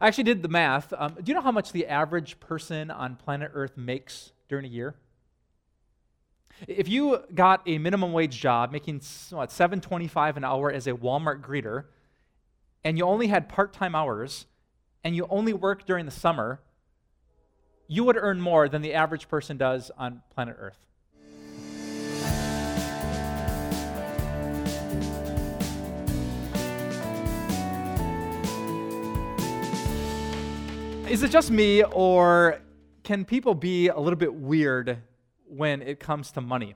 I actually did the math. Um, do you know how much the average person on planet Earth makes during a year? If you got a minimum wage job making what 7.25 an hour as a Walmart greeter and you only had part-time hours and you only worked during the summer, you would earn more than the average person does on planet Earth. Is it just me, or can people be a little bit weird when it comes to money?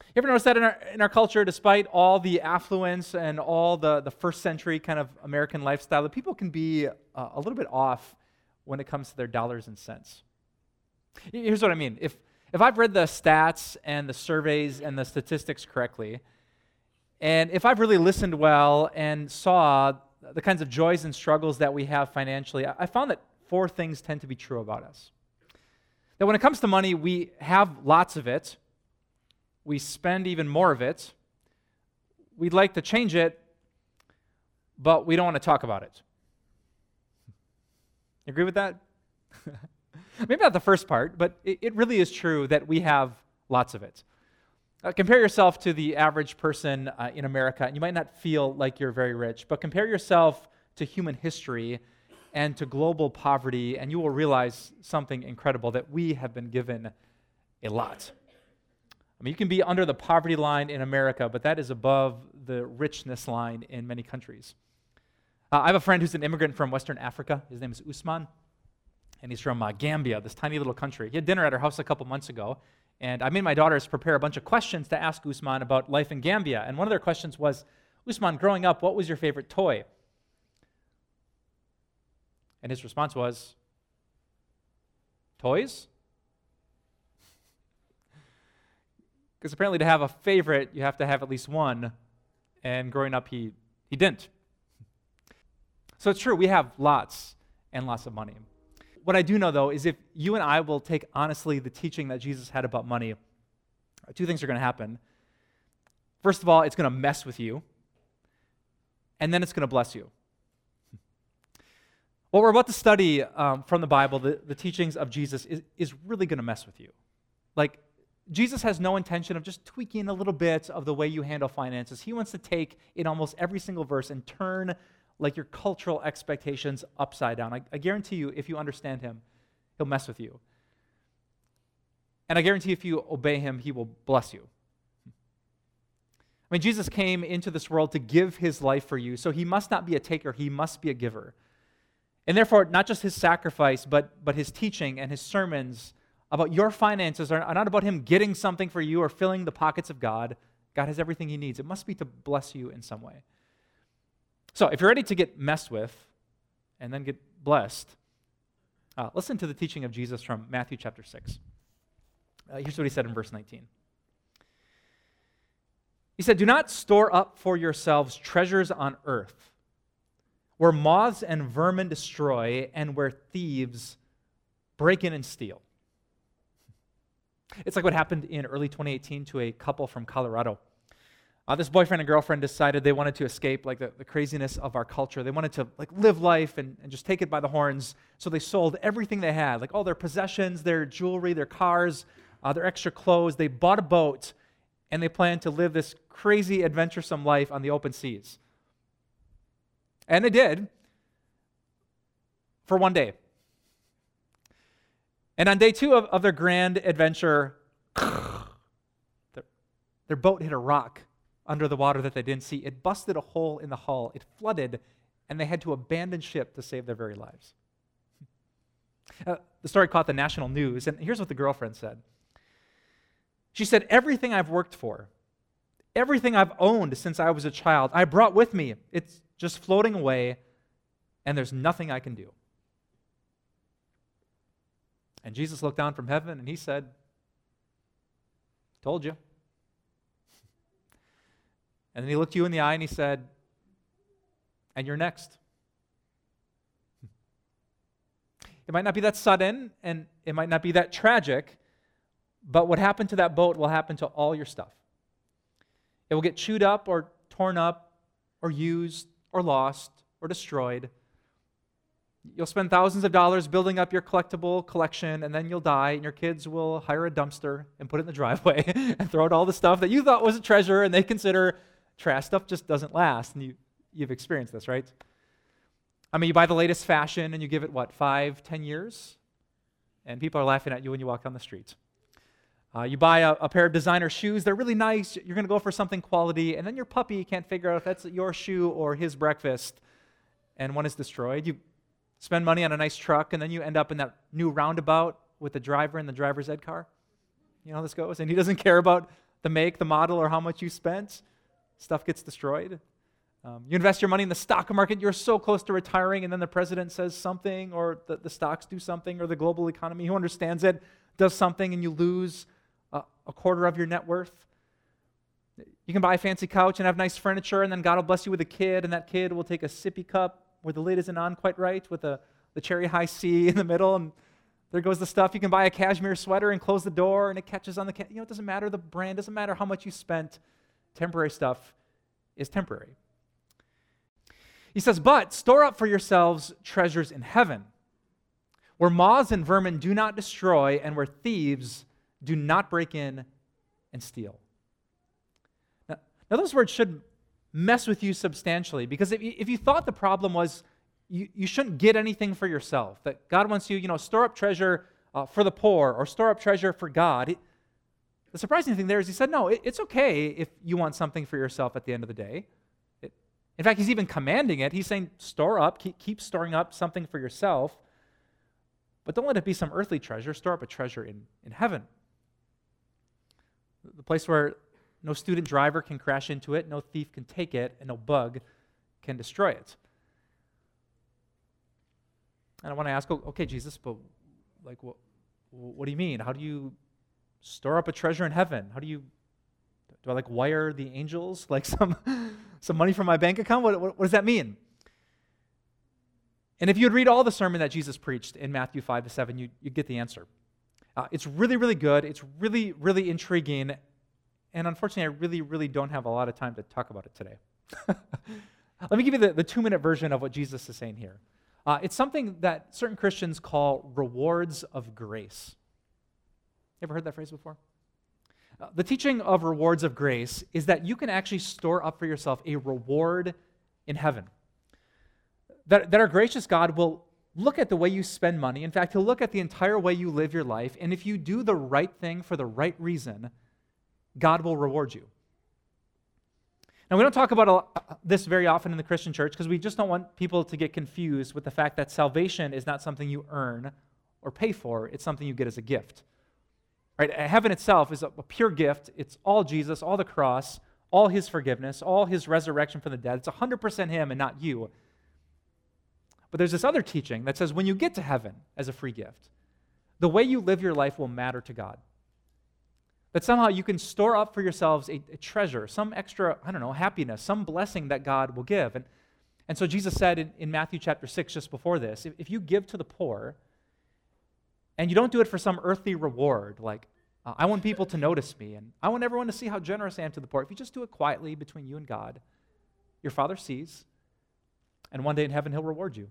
You ever notice that in our, in our culture, despite all the affluence and all the, the first century kind of American lifestyle, that people can be uh, a little bit off when it comes to their dollars and cents? Here's what I mean. If, if I've read the stats and the surveys and the statistics correctly, and if I've really listened well and saw the kinds of joys and struggles that we have financially, I found that four things tend to be true about us. That when it comes to money, we have lots of it, we spend even more of it, we'd like to change it, but we don't want to talk about it. You agree with that? Maybe not the first part, but it, it really is true that we have lots of it. Uh, compare yourself to the average person uh, in America, and you might not feel like you're very rich, but compare yourself to human history and to global poverty, and you will realize something incredible that we have been given a lot. I mean, you can be under the poverty line in America, but that is above the richness line in many countries. Uh, I have a friend who's an immigrant from Western Africa. His name is Usman, and he's from uh, Gambia, this tiny little country. He had dinner at our house a couple months ago, and I made my daughters prepare a bunch of questions to ask Usman about life in Gambia. And one of their questions was Usman, growing up, what was your favorite toy? And his response was, Toys? Because apparently, to have a favorite, you have to have at least one. And growing up, he, he didn't. So it's true, we have lots and lots of money. What I do know, though, is if you and I will take honestly the teaching that Jesus had about money, two things are going to happen. First of all, it's going to mess with you, and then it's going to bless you. What we're about to study um, from the Bible, the, the teachings of Jesus, is, is really going to mess with you. Like, Jesus has no intention of just tweaking a little bit of the way you handle finances. He wants to take in almost every single verse and turn like your cultural expectations upside down. I, I guarantee you, if you understand him, he'll mess with you. And I guarantee if you obey him, he will bless you. I mean, Jesus came into this world to give his life for you, so he must not be a taker, he must be a giver. And therefore, not just his sacrifice, but, but his teaching and his sermons about your finances are not about him getting something for you or filling the pockets of God. God has everything he needs. It must be to bless you in some way. So, if you're ready to get messed with and then get blessed, uh, listen to the teaching of Jesus from Matthew chapter 6. Uh, here's what he said in verse 19. He said, Do not store up for yourselves treasures on earth, where moths and vermin destroy, and where thieves break in and steal. It's like what happened in early 2018 to a couple from Colorado. Uh, this boyfriend and girlfriend decided they wanted to escape like the, the craziness of our culture. They wanted to like live life and, and just take it by the horns. So they sold everything they had, like all their possessions, their jewelry, their cars, uh, their extra clothes. They bought a boat and they planned to live this crazy, adventuresome life on the open seas. And they did for one day. And on day two of, of their grand adventure, their, their boat hit a rock under the water that they didn't see. It busted a hole in the hull, it flooded, and they had to abandon ship to save their very lives. Uh, the story caught the national news, and here's what the girlfriend said She said, Everything I've worked for, everything I've owned since I was a child, I brought with me. It's just floating away, and there's nothing I can do. And Jesus looked down from heaven and he said, Told you. And then he looked you in the eye and he said, And you're next. It might not be that sudden and it might not be that tragic, but what happened to that boat will happen to all your stuff. It will get chewed up or torn up or used or lost or destroyed, You'll spend thousands of dollars building up your collectible collection, and then you'll die, and your kids will hire a dumpster and put it in the driveway and throw out all the stuff that you thought was a treasure and they consider trash. Stuff just doesn't last. And you, you've experienced this, right? I mean, you buy the latest fashion and you give it, what, five, ten years? And people are laughing at you when you walk down the street. Uh, you buy a, a, pair of designer shoes, they're really nice. You're going to go for something quality, and then your puppy can't figure out if that's your shoe or his breakfast, and one is destroyed. You spend money on a nice truck, and then you end up in that new roundabout with the driver in the driver's ed car. You know how this goes? And he doesn't care about the make, the model, or how much you spent. Stuff gets destroyed. Um, you invest your money in the stock market, you're so close to retiring, and then the president says something, or the, the stocks do something, or the global economy, who understands it, does something, and you lose a quarter of your net worth. You can buy a fancy couch and have nice furniture, and then God will bless you with a kid, and that kid will take a sippy cup where the lid isn't on quite right with a, the cherry Hi-C in the middle, and there goes the stuff. You can buy a cashmere sweater and close the door, and it catches on the. Ca- you know, it doesn't matter the brand, doesn't matter how much you spent. Temporary stuff is temporary. He says, But store up for yourselves treasures in heaven, where moths and vermin do not destroy, and where thieves do not break in and steal. Now, now those words should mess with you substantially because if you, if you thought the problem was you, you shouldn't get anything for yourself, that God wants you, you know, store up treasure uh, for the poor or store up treasure for God. The surprising thing there is he said, no, it, it's okay if you want something for yourself at the end of the day. It, in fact, he's even commanding it. He's saying, store up, keep, keep storing up something for yourself, but don't let it be some earthly treasure. Store up a treasure in, in heaven the place where no student driver can crash into it, no thief can take it, and no bug can destroy it. And I want to ask, okay, Jesus, but like, what, what do you mean? How do you store up a treasure in heaven? How do you, do I like wire the angels like some, some money from my bank account? What, what, what does that mean? And if you'd read all the sermon that Jesus preached in Matthew 5 to 7, you, you get the answer. Uh, it's really, really good. It's really, really intriguing. And unfortunately, I really, really don't have a lot of time to talk about it today. Let me give you the, the two minute version of what Jesus is saying here. Uh, it's something that certain Christians call rewards of grace. Ever heard that phrase before? Uh, the teaching of rewards of grace is that you can actually store up for yourself a reward in heaven. That, that our gracious God will look at the way you spend money. In fact, he'll look at the entire way you live your life. And if you do the right thing for the right reason, God will reward you. Now, we don't talk about this very often in the Christian church because we just don't want people to get confused with the fact that salvation is not something you earn or pay for, it's something you get as a gift. Right? Uh, heaven itself is a pure gift. It's all Jesus, all the cross, all his forgiveness, all his resurrection from the dead. It's 100% him and not you. But there's this other teaching that says when you get to heaven as a free gift, the way you live your life will matter to God. That somehow you can store up for yourselves a, a treasure, some extra, I don't know, happiness, some blessing that God will give. And, and so Jesus said in, in Matthew chapter 6, just before this, if, if you give to the poor, and you don't do it for some earthly reward, like, uh, I want people to notice me, and I want everyone to see how generous I am to the poor. If you just do it quietly between you and God, your Father sees, and one day in heaven, He'll reward you.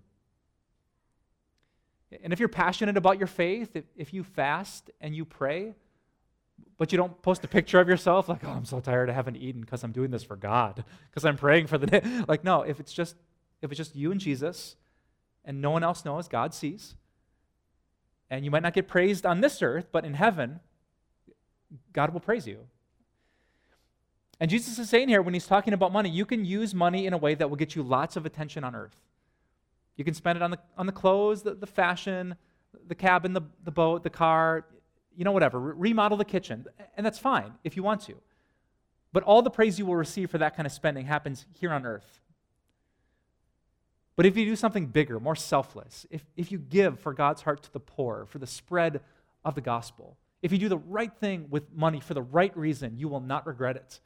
And if you're passionate about your faith, if, if you fast and you pray, but you don't post a picture of yourself like, oh, I'm so tired, I haven't eaten because I'm doing this for God, because I'm praying for the day. Like, no, if it's just if it's just you and Jesus and no one else knows, God sees. And you might not get praised on this earth, but in heaven, God will praise you. And Jesus is saying here when he's talking about money, you can use money in a way that will get you lots of attention on earth. You can spend it on the, on the clothes, the, the fashion, the cabin, the, the boat, the car, you know, whatever. Re- remodel the kitchen. And that's fine if you want to. But all the praise you will receive for that kind of spending happens here on earth. But if you do something bigger, more selfless, if, if you give for God's heart to the poor, for the spread of the gospel, if you do the right thing with money for the right reason, you will not regret it.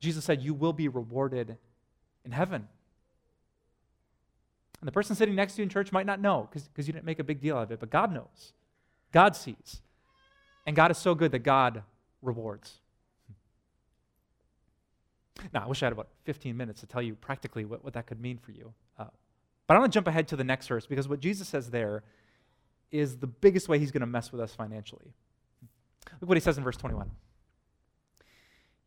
Jesus said, You will be rewarded in heaven. And the person sitting next to you in church might not know because you didn't make a big deal of it, but God knows. God sees. And God is so good that God rewards. Now, I wish I had about 15 minutes to tell you practically what, what that could mean for you. Uh, But I want to jump ahead to the next verse because what Jesus says there is the biggest way he's going to mess with us financially. Look what he says in verse 21.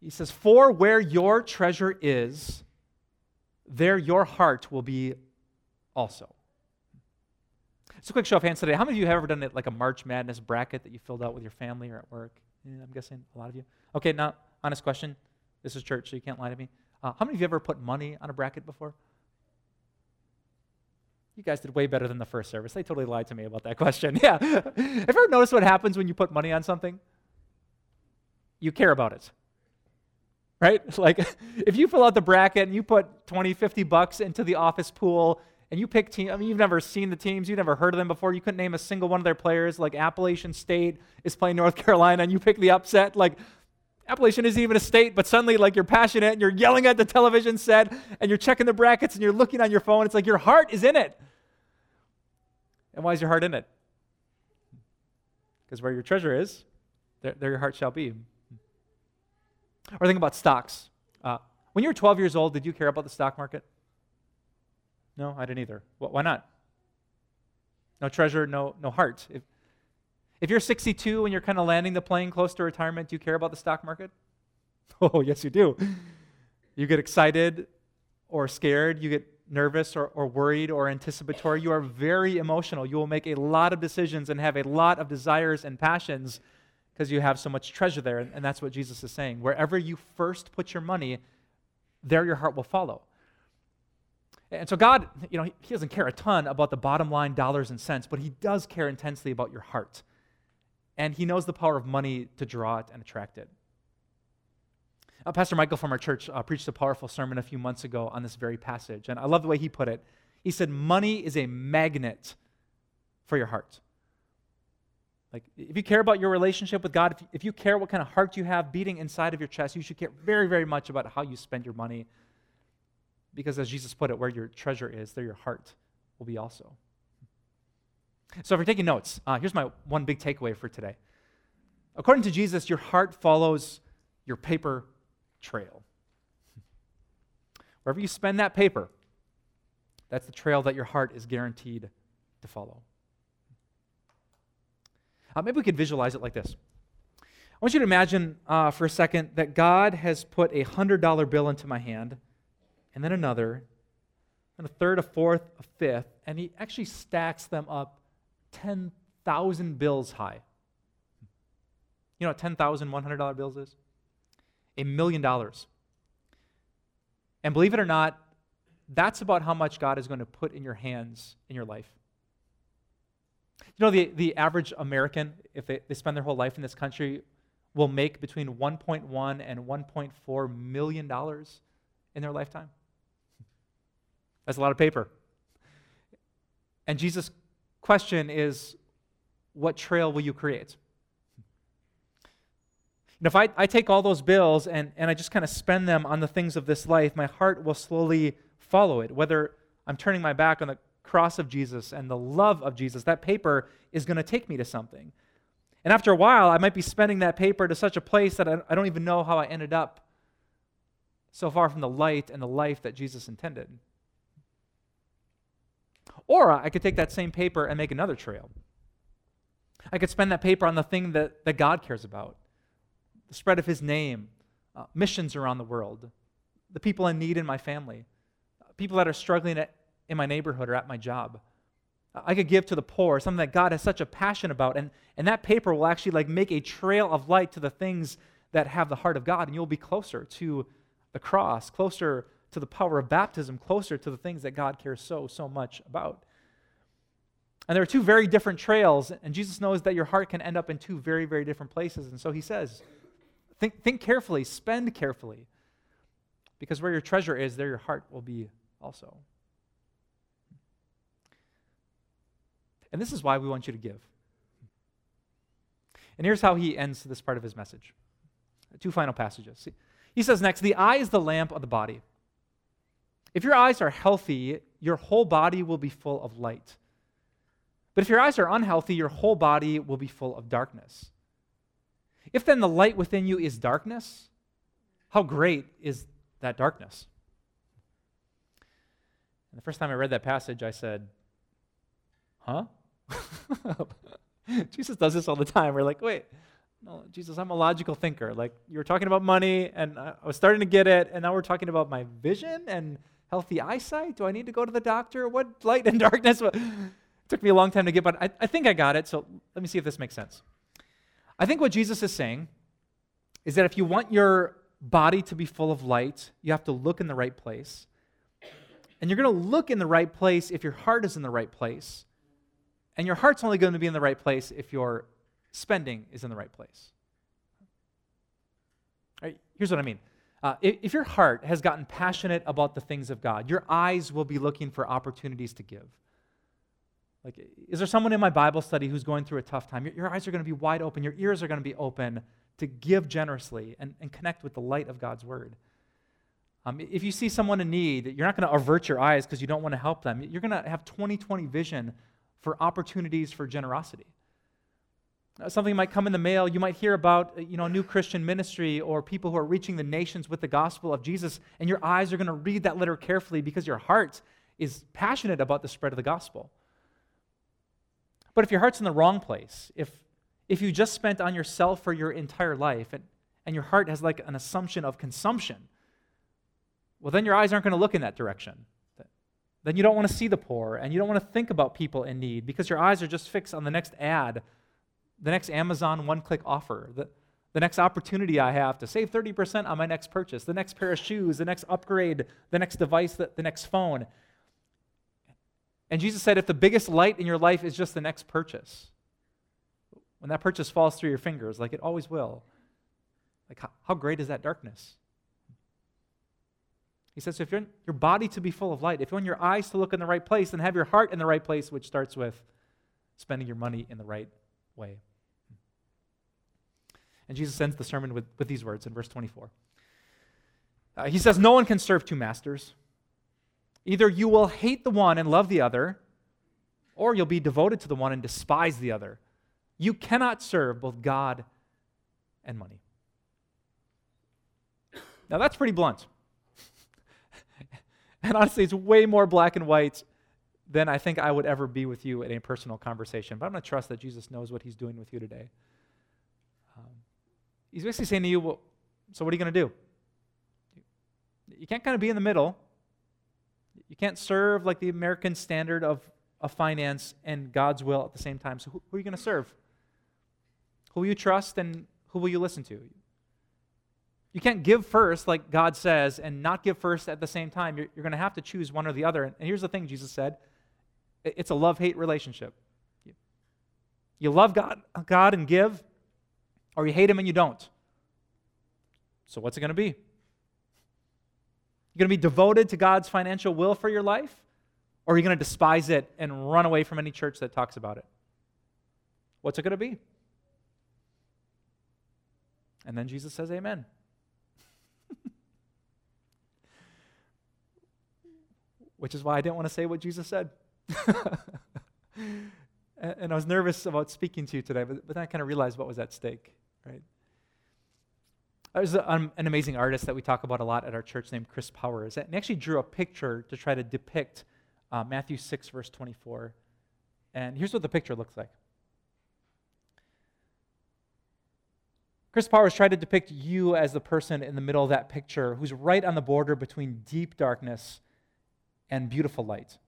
He says, For where your treasure is, there your heart will be also. So, quick show of hands today. How many of you have ever done it like a March Madness bracket that you filled out with your family or at work? Yeah, I'm guessing a lot of you. Okay, now, honest question. This is church, so you can't lie to me. Uh, how many of you ever put money on a bracket before? You guys did way better than the first service. They totally lied to me about that question. Yeah. have you ever noticed what happens when you put money on something? You care about it. Right? Like if you fill out the bracket and you put 20, 50 bucks into the office pool and you pick team, I mean, you've never seen the teams, you've never heard of them before, you couldn't name a single one of their players. Like Appalachian State is playing North Carolina, and you pick the upset. Like Appalachian isn't even a state, but suddenly, like you're passionate and you're yelling at the television set and you're checking the brackets and you're looking on your phone. It's like your heart is in it. And why is your heart in it? Because where your treasure is, there, there your heart shall be. Or think about stocks. Uh, when you were 12 years old, did you care about the stock market? No, I didn't either. Well, why not? No treasure, no, no heart. If, if you're 62 and you're kind of landing the plane close to retirement, do you care about the stock market? Oh, yes, you do. You get excited or scared, you get nervous or, or worried or anticipatory. You are very emotional. You will make a lot of decisions and have a lot of desires and passions because you have so much treasure there. And, and that's what Jesus is saying. Wherever you first put your money, there your heart will follow. And so God, you know, he doesn't care a ton about the bottom line dollars and cents, but he does care intensely about your heart. And he knows the power of money to draw it and attract it. Uh, Pastor Michael from our church uh, preached a powerful sermon a few months ago on this very passage. And I love the way he put it. He said, Money is a magnet for your heart. Like, if you care about your relationship with God, if if you care what kind of heart you have beating inside of your chest, you should care very, very much about how you spend your money because as Jesus put it, where your treasure is, there your heart will be also. So if you're taking notes, uh, here's my one big takeaway for today. According to Jesus, your heart follows your paper trail. Wherever you spend that paper, that's the trail that your heart is guaranteed to follow. Uh, maybe we could visualize it like this. I want you to imagine uh, for a second that God has put a $100 bill into my hand and then another, and a third, a fourth, a fifth, and he actually stacks them up 10,000 bills high. You know what 10,000 $100 bills is? A million dollars. And believe it or not, that's about how much God is going to put in your hands in your life. You know, the, the average American, if they, they spend their whole life in this country, will make between 1.1 and 1.4 million dollars in their lifetime. That's a lot of paper. And Jesus' question is what trail will you create? And if I, I take all those bills and, and I just kind of spend them on the things of this life, my heart will slowly follow it. Whether I'm turning my back on the cross of Jesus and the love of Jesus, that paper is going to take me to something. And after a while, I might be spending that paper to such a place that I, I don't even know how I ended up so far from the light and the life that Jesus intended. Or I could take that same paper and make another trail. I could spend that paper on the thing that, that God cares about the spread of His name, uh, missions around the world, the people in need in my family, people that are struggling at, in my neighborhood or at my job. I could give to the poor, something that God has such a passion about. And, and that paper will actually like make a trail of light to the things that have the heart of God, and you'll be closer to the cross, closer to the power of baptism, closer to the things that God cares so, so much about. And there are two very different trails, and Jesus knows that your heart can end up in two very, very different places. And so he says, think, think carefully, spend carefully, because where your treasure is, there your heart will be also. And this is why we want you to give. And here's how he ends this part of his message. Two final passages. He says next, the eye is the lamp of the body. If your eyes are healthy, your whole body will be full of light. But if your eyes are unhealthy, your whole body will be full of darkness. If then the light within you is darkness, how great is that darkness? the first time I read that passage, I said, Huh? Jesus does this all the time. We're like, Wait, no, Jesus, I'm a logical thinker. Like, you were talking about money, and I was starting to get it, and now we're talking about my vision and healthy eyesight. Do I need to go to the doctor? What light and darkness? it took me a long time to get, but I, I think I got it. So let me see if this makes sense. I think what Jesus is saying is that if you want your body to be full of light, you have to look in the right place. And you're going to look in the right place if your heart is in the right place. And your heart's only going to be in the right place if your spending is in the right place. Right, here's what I mean. Uh, if, your heart has gotten passionate about the things of God, your eyes will be looking for opportunities to give. Like, is there someone in my Bible study who's going through a tough time? Your, your eyes are going to be wide open, your ears are going to be open to give generously and, and connect with the light of God's word. Um, if you see someone in need, you're not going to avert your eyes because you don't want to help them. You're going to have 20 20 vision for opportunities for generosity. Uh, something might come in the mail. You might hear about uh, you know, a new Christian ministry or people who are reaching the nations with the gospel of Jesus, and your eyes are going to read that letter carefully because your heart is passionate about the spread of the gospel. But if your heart's in the wrong place, if, if you just spent on yourself for your entire life and, and your heart has like an assumption of consumption, well, then your eyes aren't going to look in that direction. Then you don't want to see the poor and you don't want to think about people in need because your eyes are just fixed on the next ad the next Amazon one click offer, the, the next opportunity I have to save 30% on my next purchase, the next pair of shoes, the next upgrade, the next device, the, the next phone. And Jesus said, if the biggest light in your life is just the next purchase, when that purchase falls through your fingers, like it always will, like how, how great is that darkness? He says, so if you want your body to be full of light, if you want your eyes to look in the right place, then have your heart in the right place, which starts with spending your money in the right way. And Jesus ends the sermon with, with these words in verse 24. Uh, he says, No one can serve two masters. Either you will hate the one and love the other, or you'll be devoted to the one and despise the other. You cannot serve both God and money. Now, that's pretty blunt. and honestly, it's way more black and white than I think I would ever be with you in a personal conversation. But I'm going to trust that Jesus knows what he's doing with you today. He's basically saying to you, well, so what are you going to do? You can't kind of be in the middle. You can't serve like the American standard of, of finance and God's will at the same time. So who, who are you going to serve? Who will you trust and who will you listen to? You can't give first, like God says, and not give first at the same time. You're, you're going to have to choose one or the other. And here's the thing Jesus said it's a love hate relationship. You love God, God and give, or you hate him and you don't. So, what's it going to be? You're going to be devoted to God's financial will for your life, or are you going to despise it and run away from any church that talks about it? What's it going to be? And then Jesus says, Amen. Which is why I didn't want to say what Jesus said. and I was nervous about speaking to you today, but, but then I kind of realized what was at stake right? There's an amazing artist that we talk about a lot at our church named Chris Powers. And he actually drew a picture to try to depict uh, Matthew 6, verse 24. And here's what the picture looks like. Chris Powers tried to depict you as the person in the middle of that picture who's right on the border between deep darkness and beautiful light.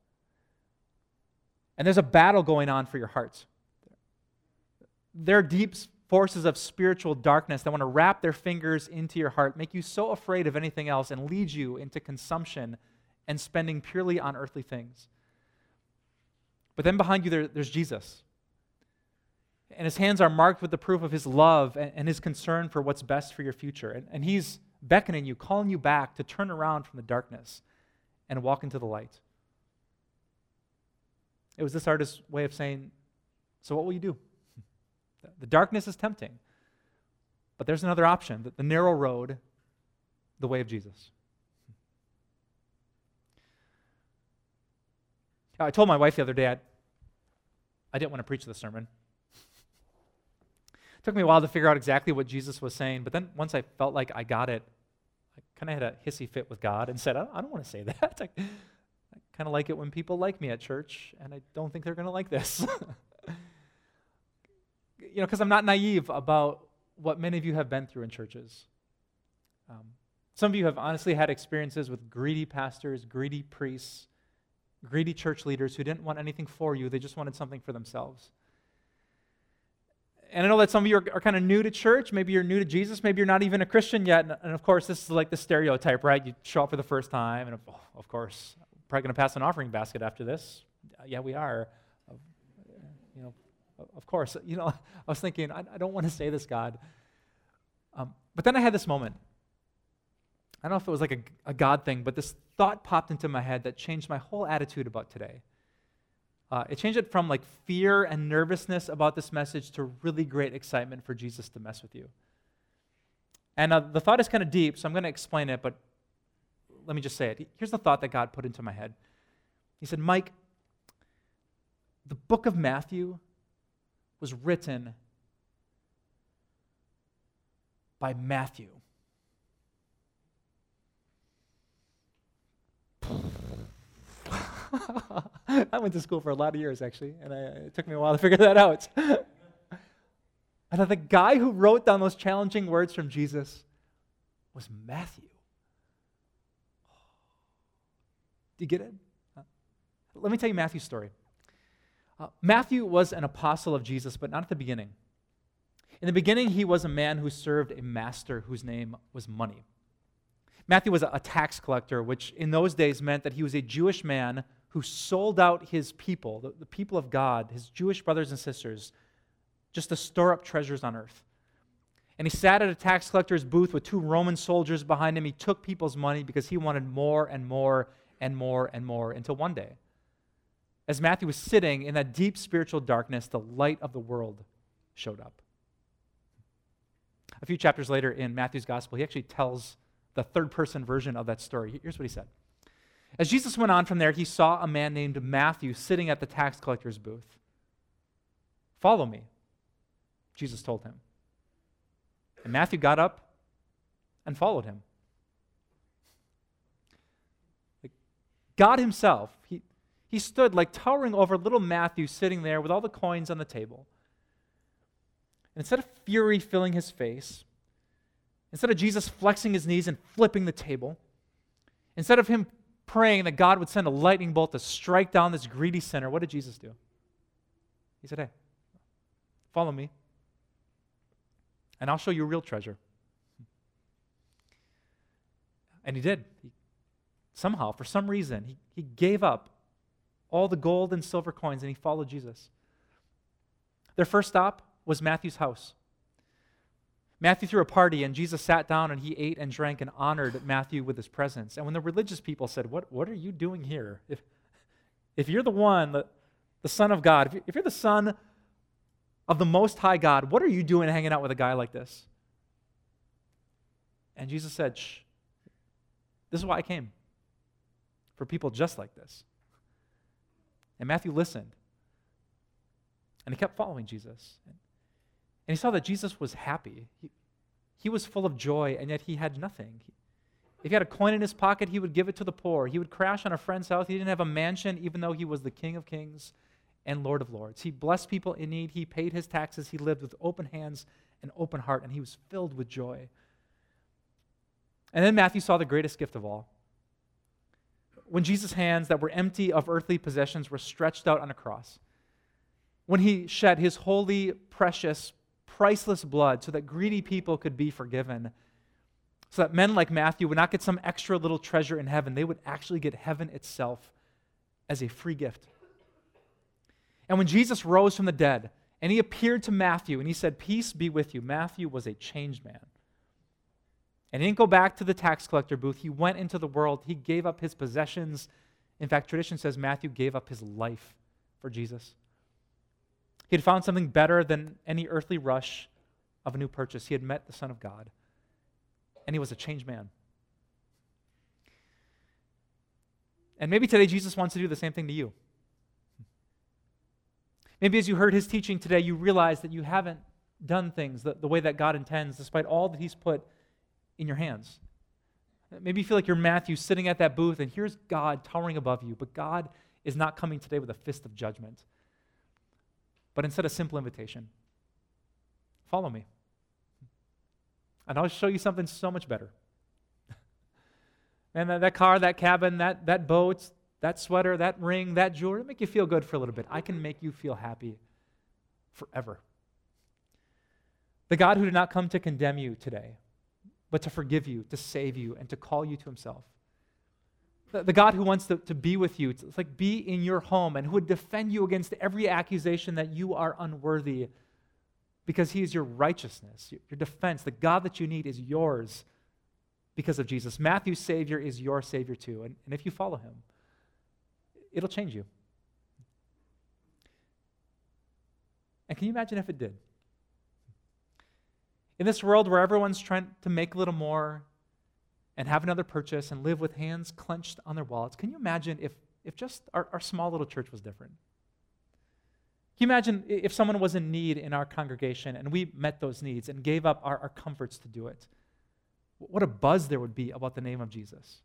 And there's a battle going on for your hearts. There are deep forces of spiritual darkness that want to wrap their fingers into your heart, make you so afraid of anything else, and lead you into consumption and spending purely on earthly things. But then behind you, there, there's Jesus. And his hands are marked with the proof of his love and, and his concern for what's best for your future. And, and he's beckoning you, calling you back to turn around from the darkness and walk into the light. It was this artist's way of saying, So, what will you do? The darkness is tempting. But there's another option the, the narrow road, the way of Jesus. I told my wife the other day I, I didn't want to preach the sermon. It took me a while to figure out exactly what Jesus was saying, but then once I felt like I got it, I kind of had a hissy fit with God and said, I don't, I don't want to say that. Kind of like it when people like me at church, and I don't think they're going to like this. you know, because I'm not naive about what many of you have been through in churches. Um, some of you have honestly had experiences with greedy pastors, greedy priests, greedy church leaders who didn't want anything for you, they just wanted something for themselves. And I know that some of you are, are kind of new to church. Maybe you're new to Jesus. Maybe you're not even a Christian yet. And, and of course, this is like the stereotype, right? You show up for the first time, and oh, of course, probably going to pass an offering basket after this. Yeah, we are. You know, of course. You know, I was thinking, I, I don't want to say this, God. Um, but then I had this moment. I don't know if it was like a, a God thing, but this thought popped into my head that changed my whole attitude about today. Uh, it changed it from like fear and nervousness about this message to really great excitement for Jesus to mess with you. And uh, the thought is kind of deep, so I'm going to explain it, but let me just say it. Here's the thought that God put into my head He said, Mike, the book of Matthew was written by Matthew. I went to school for a lot of years, actually, and I, it took me a while to figure that out. and the guy who wrote down those challenging words from Jesus was Matthew. Do you get it? Uh, let me tell you Matthew's story. Uh, Matthew was an apostle of Jesus, but not at the beginning. In the beginning, he was a man who served a master whose name was money. Matthew was a tax collector, which in those days meant that he was a Jewish man who sold out his people, the, the people of God, his Jewish brothers and sisters, just to store up treasures on earth. And he sat at a tax collector's booth with two Roman soldiers behind him. He took people's money because he wanted more and more and more and more until one day, as Matthew was sitting in that deep spiritual darkness, the light of the world showed up. A few chapters later in Matthew's gospel, he actually tells the third person version of that story. Here's what he said as Jesus went on from there, he saw a man named Matthew sitting at the tax collector's booth. Follow me, Jesus told him. And Matthew got up and followed him. God himself, he, he stood like towering over little Matthew sitting there with all the coins on the table. And instead of fury filling his face, instead of Jesus flexing his knees and flipping the table, instead of him praying that God would send a lightning bolt to strike down this greedy sinner, what did Jesus do? He said, Hey, follow me, and I'll show you real treasure. And he did. He, somehow, for some reason, he, he gave up all the gold and silver coins and he followed Jesus. Their first stop was Matthew's house. Matthew threw a party, and Jesus sat down and he ate and drank and honored Matthew with his presence. And when the religious people said, What, what are you doing here? If, if you're the one, the, the Son of God, if you're the Son of the Most High God, what are you doing hanging out with a guy like this? And Jesus said, Shh, this is why I came for people just like this. And Matthew listened. And he kept following Jesus. And he saw that Jesus was happy. He, he was full of joy, and yet he had nothing. If he had a coin in his pocket, he would give it to the poor. He would crash on a friend's house. He didn't have a mansion, even though he was the King of Kings and Lord of Lords. He blessed people in need. He paid his taxes. He lived with open hands and open heart, and he was filled with joy. And then Matthew saw the greatest gift of all. When Jesus' hands that were empty of earthly possessions were stretched out on a cross, when he shed his holy, precious, priceless blood so that greedy people could be forgiven. So that men like Matthew would not get some extra little treasure in heaven, they would actually get heaven itself as a free gift. And when Jesus rose from the dead and he appeared to Matthew and he said, Peace be with you, Matthew was a changed man. And he didn't go back to the tax collector booth. He went into the world. He gave up his possessions. In fact, tradition says Matthew gave up his life for Jesus. He had found something better than any earthly rush of a new purchase. He had met the Son of God, and he was a changed man. And maybe today Jesus wants to do the same thing to you. Maybe as you heard his teaching today, you realize that you haven't done things the, the way that God intends, despite all that he's put in your hands. Maybe you feel like you're Matthew sitting at that booth and here's God towering above you, but God is not coming today with a fist of judgment, but instead a simple invitation follow me. And I'll show you something so much better. and that, that car, that cabin, that, that boat, that sweater, that ring, that jewelry, make you feel good for a little bit. I can make you feel happy forever. The God who did not come to condemn you today, but to forgive you, to save you, and to call you to himself. The, the God who wants to, to be with you, to like be in your home, and who would defend you against every accusation that you are unworthy because he is your righteousness, your defense. The God that you need is yours because of Jesus. Matthew's Savior is your Savior too. And, and if you follow him, it'll change you. And can you imagine if it did? In this world where everyone's trying to make a little more and have another purchase and live with hands clenched on their wallets, can you imagine if, if just our, our small little church was different? Can you imagine if someone was in need in our congregation and we met those needs and gave up our, our comforts to do it? What a buzz there would be about the name of Jesus.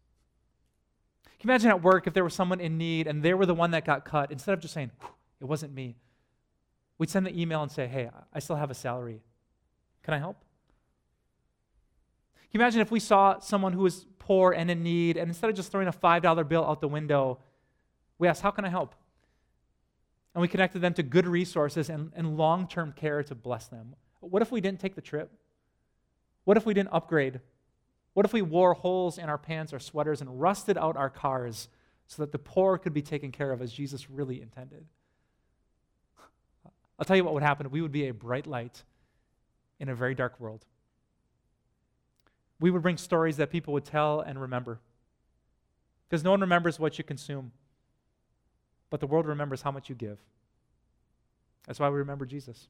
Can you imagine at work if there was someone in need and they were the one that got cut, instead of just saying, it wasn't me, we'd send the email and say, hey, I still have a salary. Can I help? Can you imagine if we saw someone who was poor and in need, and instead of just throwing a $5 bill out the window, we asked, how can I help? And we connected them to good resources and, and long term care to bless them. What if we didn't take the trip? What if we didn't upgrade? What if we wore holes in our pants or sweaters and rusted out our cars so that the poor could be taken care of as Jesus really intended? I'll tell you what would happen. We would be a bright light in a very dark world. We would bring stories that people would tell and remember. Because no one remembers what you consume, but the world remembers how much you give. That's why we remember Jesus.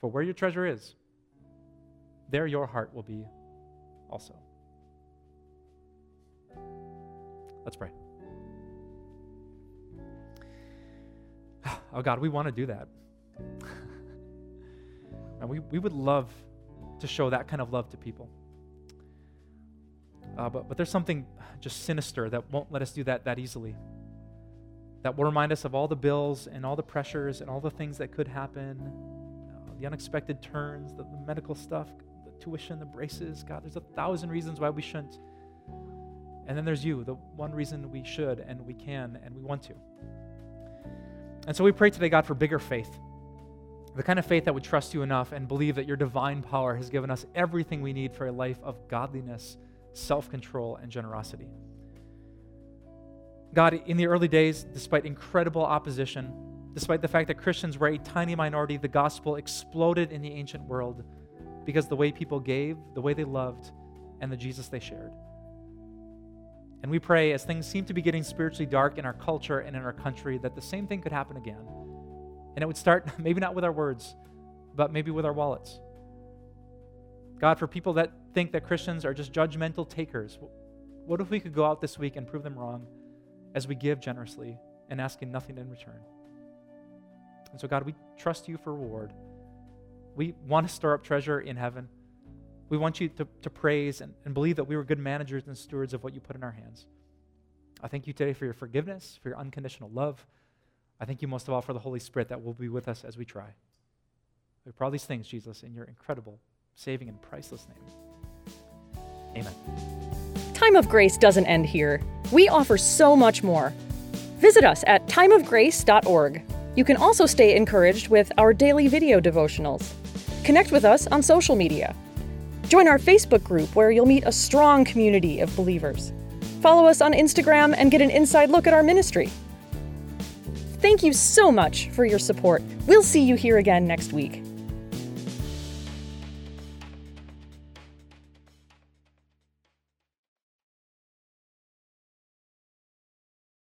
For where your treasure is, there your heart will be also. Let's pray. Oh, God, we want to do that. and we, we would love to show that kind of love to people. Uh, but, but there's something just sinister that won't let us do that that easily. That will remind us of all the bills and all the pressures and all the things that could happen, uh, the unexpected turns, the, the medical stuff the tuition, the braces. God, there's a thousand reasons why we shouldn't. And then there's you, the one reason we should and we can and we want to. And so we pray today, God, for bigger faith. The kind of faith that would trust you enough and believe that your divine power has given us everything we need for a life of godliness, self control, and generosity. God, in the early days, despite incredible opposition, despite the fact that Christians were a tiny minority, the gospel exploded in the ancient world because the way people gave, the way they loved, and the Jesus they shared. And we pray as things seem to be getting spiritually dark in our culture and in our country that the same thing could happen again. And it would start maybe not with our words, but maybe with our wallets. God, for people that think that Christians are just judgmental takers, what if we could go out this week and prove them wrong as we give generously and asking nothing in return? And so, God, we trust you for reward. We want to store up treasure in heaven. We want you to, to praise and, and believe that we were good managers and stewards of what you put in our hands. I thank you today for your forgiveness, for your unconditional love. I thank you most of all for the Holy Spirit that will be with us as we try. We pray all these things, Jesus, in your incredible, saving, and priceless name. Amen. Time of Grace doesn't end here. We offer so much more. Visit us at timeofgrace.org. You can also stay encouraged with our daily video devotionals. Connect with us on social media. Join our Facebook group where you'll meet a strong community of believers. Follow us on Instagram and get an inside look at our ministry. Thank you so much for your support. We'll see you here again next week.